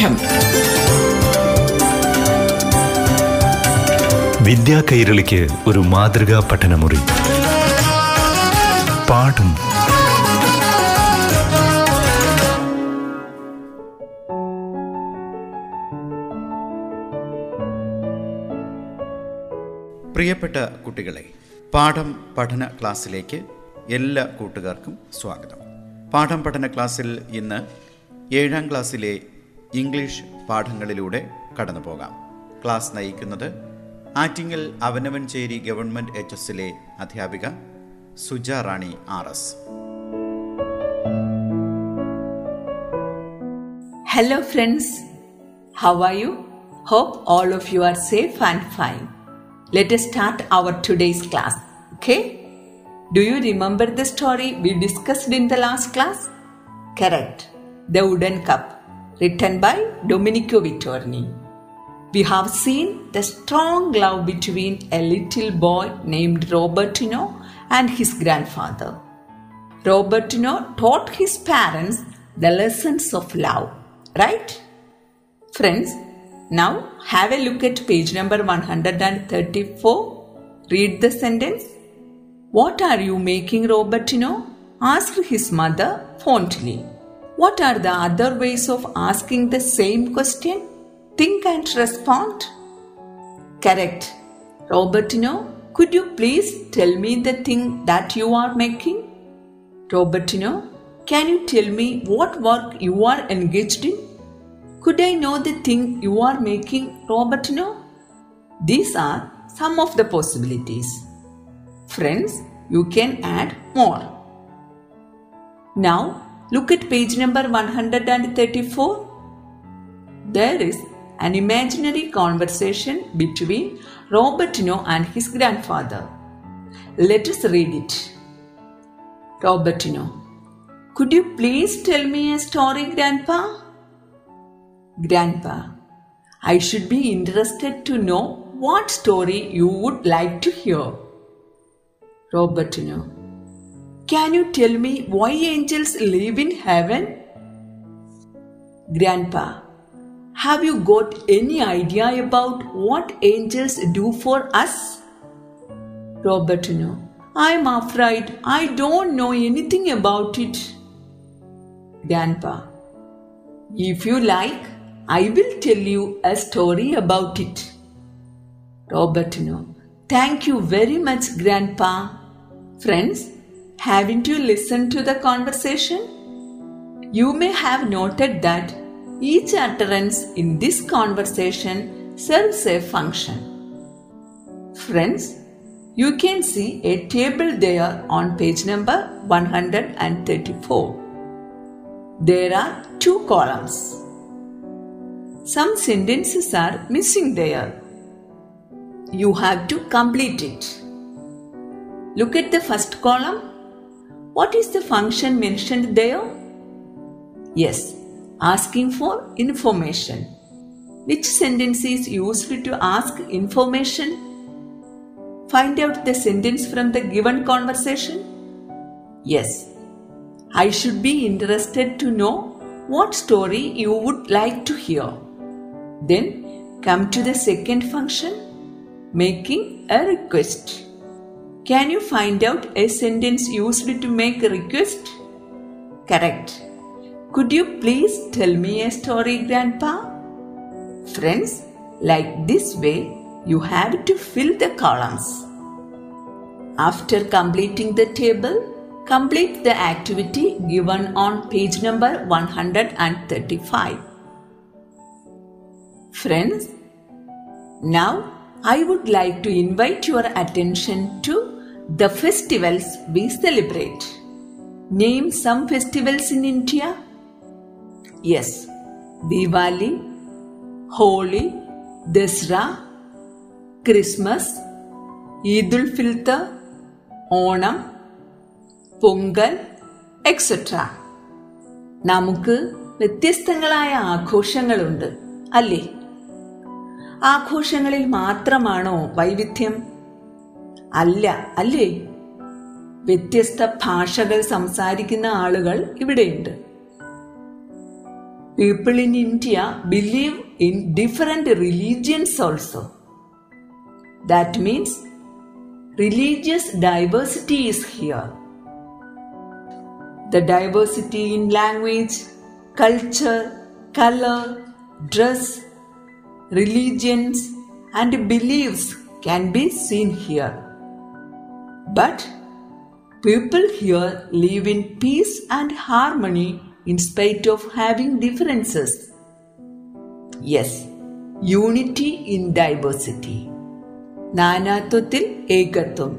പാഠം വിദ്യാ കൈരളിക്ക് ഒരു മാതൃകാ പഠനമുറി. പാഠം. പ്രിയപ്പെട്ട കുട്ടികളെ പാഠം പഠന ക്ലാസ്സിലേക്ക് എല്ലാ കൂട്ടുകാർക്കും സ്വാഗതം. പാഠം പഠന ക്ലാസ്സിൽ ഇന്ന് ഏഴാം ക്ലാസ്സിലെ ഇംഗ്ലീഷ് പാഠങ്ങളിലൂടെ കടന്നു പോകാം ക്ലാസ് നയിക്കുന്നത് ആറ്റിങ്ങൽ അവനവൻചേരി ഗവൺമെന്റ് എച്ച് എസിലെ അധ്യാപിക Suja Rani R S. Hello friends how are you hope all of you are safe and fine let's start our today's class okay do you remember the story we discussed in the last class correct the wooden cup written by Domenico Vittorini. We have seen the strong love between a little boy named Robertino and his grandfather. Robertino taught his parents the lessons of love, right? Friends, now have a look at page number 134. Read the sentence. What are you making, Robertino? asked his mother fondly. What are the other ways of asking the same question? Think and respond. Correct. Robertino, could you please tell me the thing that you are making? Robertino, can you tell me what work you are engaged in? Could I know the thing you are making, Robertino? These are some of the possibilities. Friends, you can add more. Now, look at page number 134. There is an imaginary conversation between Robertino and his grandfather. Let us read it. Robertino, could you please tell me a story, Grandpa? Grandpa, I should be interested to know what story you would like to hear. Robertino, can you tell me why angels live in heaven? Grandpa, have you got any idea about what angels do for us? Robertino, I'm afraid I don't know anything about it. Grandpa, if you like, I will tell you a story about it. Robertino, thank you very much, Grandpa. Friends, haven't you listened to the conversation? You may have noted that each utterance in this conversation serves a function. Friends, you can see a table there on page number 134. There are two columns. Some sentences are missing there. You have to complete it. Look at the first column. What is the function mentioned there? Yes, asking for information. Which sentence is used to ask information? Find out the sentence from the given conversation. Yes, I should be interested to know what story you would like to hear. Then come to the second function, making a request. Can you find out a sentence used to make a request? Correct. Could you please tell me a story, Grandpa? Friends, like this way, you have to fill the columns. After completing the table, complete the activity given on page number 135. Friends, now I would like to invite your attention to the festivals we celebrate. Name some festivals in India. Yes, Diwali, Holi, Dasra, Christmas, Eid ul Fitr, Onam, Pongal etcetera നമുക്ക് വ്യത്യസ്തങ്ങളായ ആഘോഷങ്ങളുണ്ട് അല്ലേ ആഘോഷങ്ങളിൽ മാത്രമാണോ വൈവിധ്യം? അല്ല അല്ലേ? വ്യത്യസ്ത ഭാഷകൾ സംസാരിക്കുന്ന ആളുകൾ ഇവിടെയുണ്ട്. People in India believe in different religions also that means religious diversity is here the diversity in language culture colour dress religions, and beliefs can be seen here. But people here live in peace and harmony in spite of having differences. Yes, unity in diversity. നാനാത്വത്തിൽ ഏകത്വം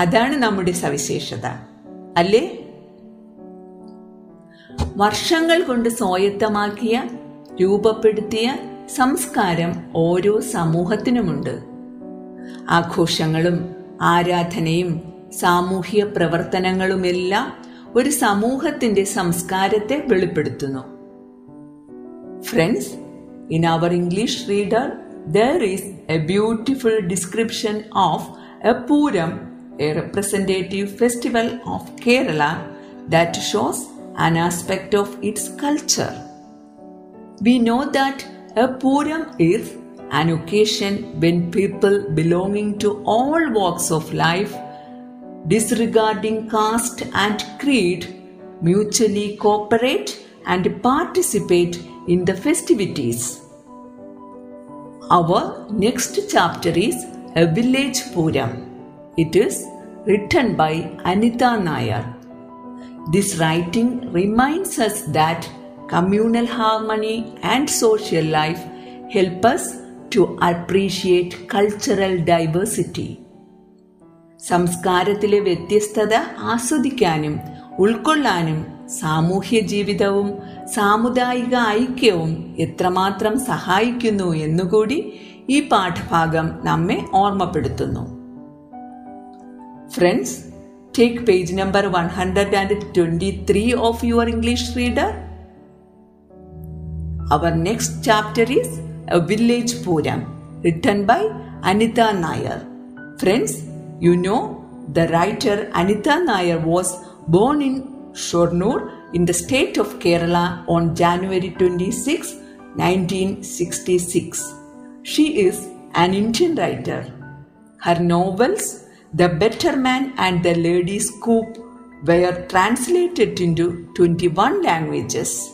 അതാണ് നമ്മുടെ സവിശേഷത അല്ലേ വർഷങ്ങൾ കൊണ്ട് സ്വായത്തമാക്കിയ രൂപപ്പെടുത്തിയ സംസ്കാരം ഓരോ സമൂഹത്തിനുമുണ്ട്. ആഘോഷങ്ങളും ആരാധനയും സാമൂഹ്യ പ്രവർത്തനങ്ങളുമെല്ലാം ഒരു സമൂഹത്തിന്റെ സംസ്കാരത്തെ വെളിപ്പെടുത്തുന്നു. Friends in our English reader there is a beautiful description of a Puram a representative festival of Kerala that shows an aspect of its culture we know that a Puram is an occasion when people belonging to all walks of life, disregarding caste and creed, mutually cooperate and participate in the festivities. Our next chapter is A Village Puram. It is written by Anita Nair. This writing reminds us that communal harmony and social life help us to appreciate cultural diversity. സംസ്കാരത്തിലെ വ്യത്യസ്തത ആസ്വദിക്കാനും ഉൾക്കൊള്ളാനും സാമൂഹ്യ ജീവിതവും സാമുദായിക ഐക്യവും എത്രമാത്രം സഹായിക്കുന്നു എന്നുകൂടി ഈ പാഠഭാഗം നമ്മെ ഓർമ്മപ്പെടുത്തുന്നു friends Take page number 123 of your English reader. Our next chapter is A Village Puram, written by Anita Nair. Friends, you know the writer Anita Nair was born in Shornur in the state of Kerala on January 26, 1966. She is an Indian writer. Her novels the Better Man and the Ladies Coupé were translated into 21 languages.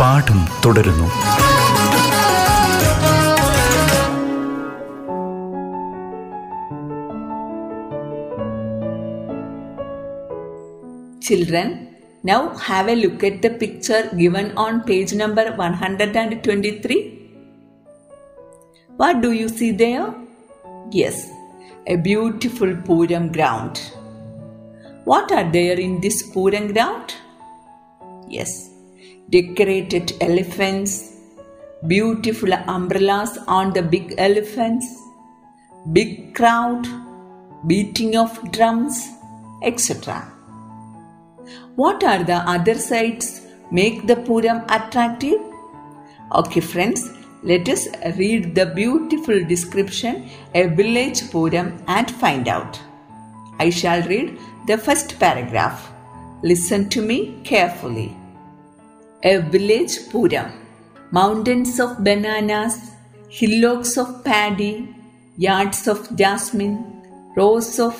പാഠം തുടരുന്നു Children, now have a look at the picture given on page number 123. What do you see there? Yes, a beautiful Puram ground. What are there in this Puram ground? Yes, decorated elephants, beautiful umbrellas on the big elephants, big crowd, beating of drums, etc. What are the other sides make the Puram attractive? Okay, friends, let us read the beautiful description a village Puram and find out. I shall read the first paragraph. Listen to me carefully. A village Puram. Mountains of bananas, hillocks of paddy, yards of jasmine, rows of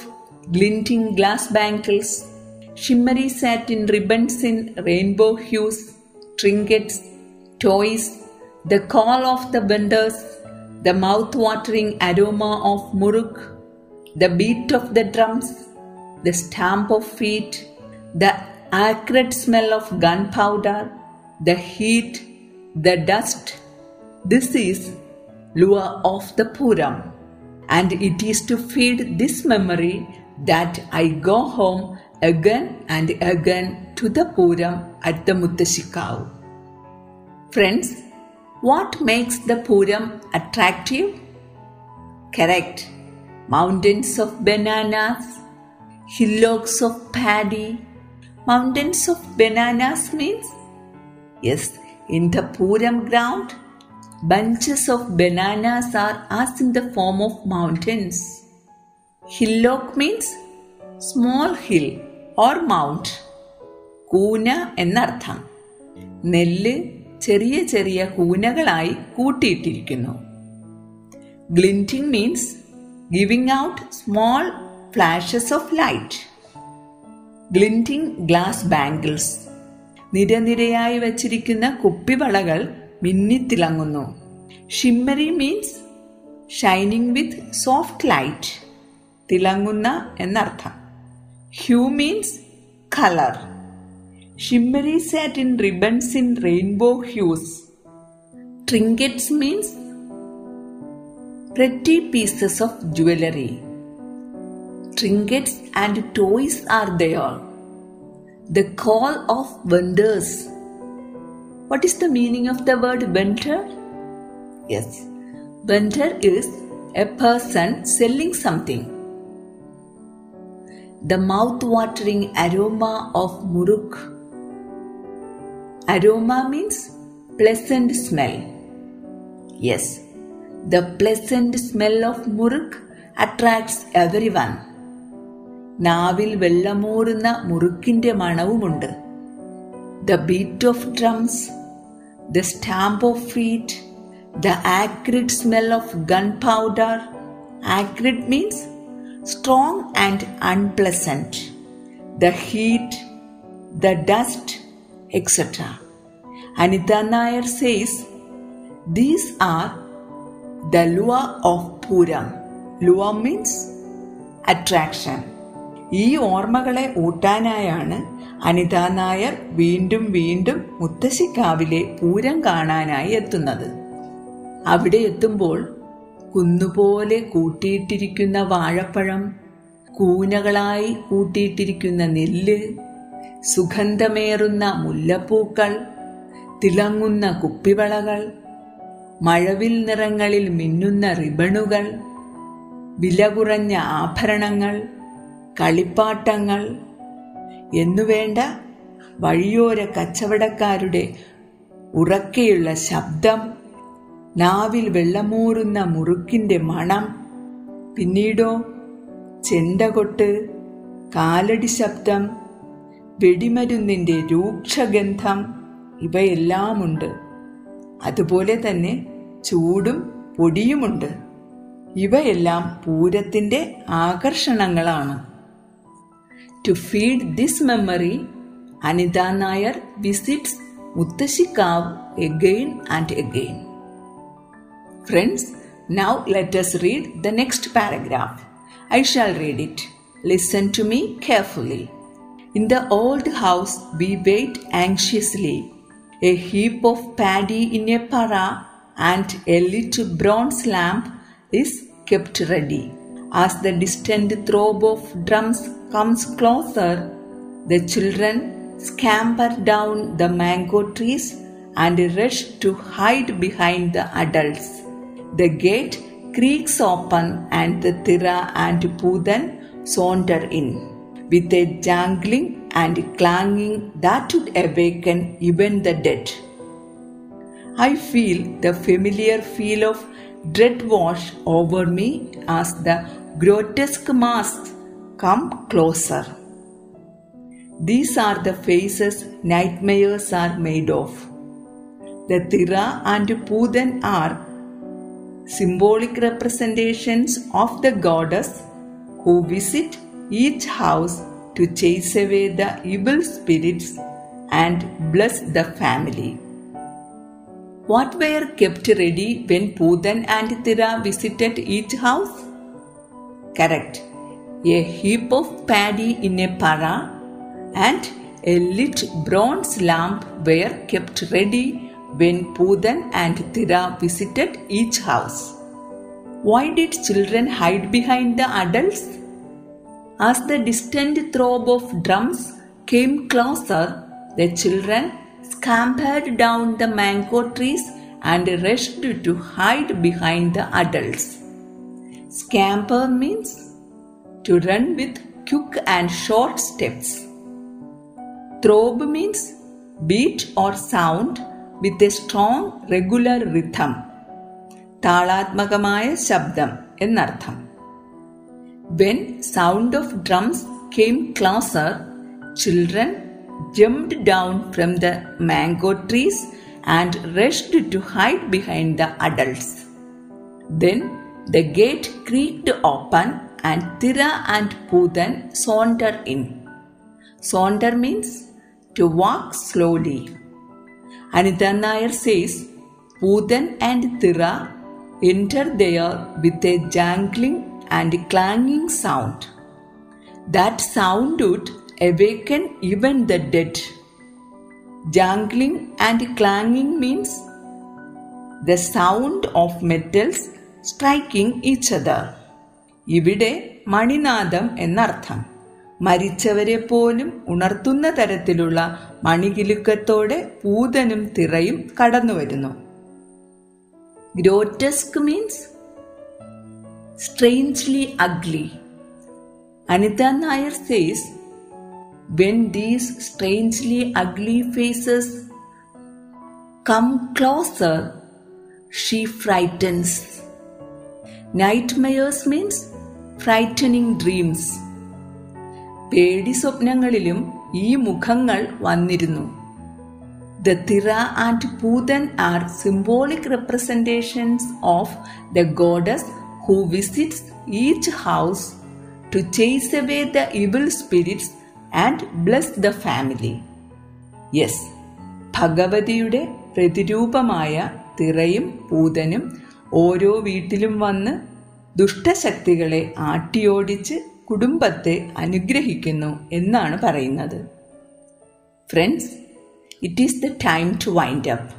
glinting glass bangles, shimmery satin ribbons in rainbow hues, trinkets, toys, the call of the vendors, the mouth-watering aroma of muruk, the beat of the drums, the stamp of feet, the acrid smell of gunpowder, the heat, the dust. This is lure of the Puram, and it is to feed this memory that I go home again and again to the Puram at the Muttashikav. Friends, what makes the Puram attractive? Correct. Mountains of bananas, hillocks of paddy. Mountains of bananas means? Yes, in the Puram ground, bunches of bananas are as in the form of mountains. Hillock means small hill or mount. കൂന എന്നർത്ഥം നെല്ല് ചെറിയ ചെറിയ കൂനകളായി കൂട്ടിയിട്ടിരിക്കുന്നു glinting means giving out small flashes of light glinting glass bangles നിരനിരയായി വച്ചിരിക്കുന്ന കുപ്പിവളകൾ മിന്നിത്തിളങ്ങുന്നു. Shimmery means shining with soft light തിളങ്ങുന്ന എന്നർത്ഥം. Hue means colour shimmery satin ribbons in rainbow hues trinkets means pretty pieces of jewellery Trinkets and toys are there. The call of wonders. What is the meaning of the word vendor? Yes, vendor is a person selling something. The mouth watering aroma of muruk. Aroma means pleasant smell. Yes, the pleasant smell of muruk attracts everyone. നാവിൽ വെള്ളമൂറുന്ന മുറുക്കിന്റെ മണവുമുണ്ട്. The beat of drums the stamp of feet the acrid smell of gunpowder acrid means strong and unpleasant the heat the dust etcetera Anita Nair says these are the lure of Puram lure means attraction. ഈ ഓർമ്മകളെ ഊട്ടാനായാണ് അനിത നായർ വീണ്ടും വീണ്ടും മുത്തശ്ശിക്കാവിലെ പൂരം കാണാനായി എത്തുന്നത്. അവിടെ എത്തുമ്പോൾ കുന്നുപോലെ കൂട്ടിയിട്ടിരിക്കുന്ന വാഴപ്പഴം കൂനകളായി കൂട്ടിയിട്ടിരിക്കുന്ന നെല്ല് സുഗന്ധമേറുന്ന മുല്ലപ്പൂക്കൾ തിളങ്ങുന്ന കുപ്പിവളകൾ മഴവിൽ നിറങ്ങളിൽ മിന്നുന്ന റിബണുകൾ വില കുറഞ്ഞ ആഭരണങ്ങൾ കളിപ്പാട്ടങ്ങൾ എന്നുവേണ്ട വഴിയോര കച്ചവടക്കാരുടെ ഉറക്കെയുള്ള ശബ്ദം നാവിൽ വെള്ളമൂറുന്ന മുറുക്കിന്റെ മണം പിന്നീടോ ചെണ്ടകൊട്ട് കാലടി ശബ്ദം വെടിമരുന്നിന്റെ രൂക്ഷഗന്ധം ഇവയെല്ലാമുണ്ട്. അതുപോലെ തന്നെ ചൂടും പൊടിയുമുണ്ട്. ഇവയെല്ലാം പൂരത്തിന്റെ ആകർഷണങ്ങളാണ്. To feed this memory, Anita Nair visits Muttashikav again and again. Friends, now let us read the next paragraph. I shall read it. Listen to me carefully. In the old house, we wait anxiously. A heap of paddy in a para and a little bronze lamp is kept ready. As the distant throb of drums comes closer, the children scamper down the mango trees and rush to hide behind the adults. The gate creaks open and the Tira and Pudan saunter in with a jangling and clanging that would awaken even the dead. I feel the familiar feel of dread wash over me as the grotesque masks come closer. These are the faces nightmares are made of. The Tira and Pudan are symbolic representations of the goddess who visit each house to chase away the evil spirits and bless the family. What were kept ready when Pudan and Tira visited each house? Correct. A heap of paddy in a para and a lit bronze lamp were kept ready when Pudan and Tira visited each house. Why did children hide behind the adults? As the distant throb of drums came closer, the children scampered down the mango trees and rushed to hide behind the adults. Scamper means to run with quick and short steps. Throb means beat or sound with a strong regular rhythm. താളാത്മകമായ ശബ്ദം എന്നർത്ഥം when sound of drums came closer children jumped down from the mango trees and rushed to hide behind the adults. Then the gate creaked open and Tira and Pudan saunter in. Saunter means to walk slowly. Anita Nair says Pudan and Tira enter there with a jangling and clanging sound. That sound would awaken even the dead. Jangling and clanging means the sound of metals striking each other. ഇവിടെ മണിനാദം എന്നർത്ഥം. മരിച്ചവരെ പോലും ഉണർത്തുന്ന തരത്തിലുള്ള മണികിലുക്കത്തോടെ പൂതനും തിറയും കടന്നുവരുന്നു. Grotesque means strangely ugly. Anita Nair says when these strangely ugly faces come closer, she frightens. Nightmares means frightening dreams പേടി സ്വപ്നങ്ങളിലും ഈ മുഖങ്ങൾ വന്നിരുന്നു. The Tira and Poothan are symbolic representations of the goddess who visits each house to chase away the evil spirits and bless the family yes ഭഗവതിയുടെ പ്രതിരൂപമായ തിറയും പൂതനും ഓരോ വീട്ടിലും വന്ന് ദുഷ്ടശക്തികളെ ആട്ടിയോടിച്ച് കുടുംബത്തെ അനുഗ്രഹിക്കുന്നു എന്നാണ് പറയുന്നത് friends it is the time to wind up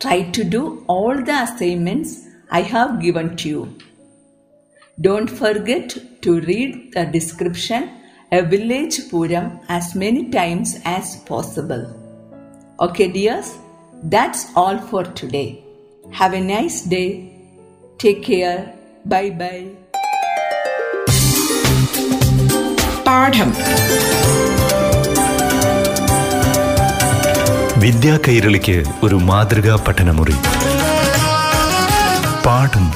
try to do all the assignments I have given to you don't forget to read the description a village Puram as many times as possible. Okay, dears, that's all for today. Have a nice day. Take care. Bye bye. പാഠം വിദ്യാ കൈരളിക്ക് ഒരു മാതൃകാ പഠനമുറി പാഠം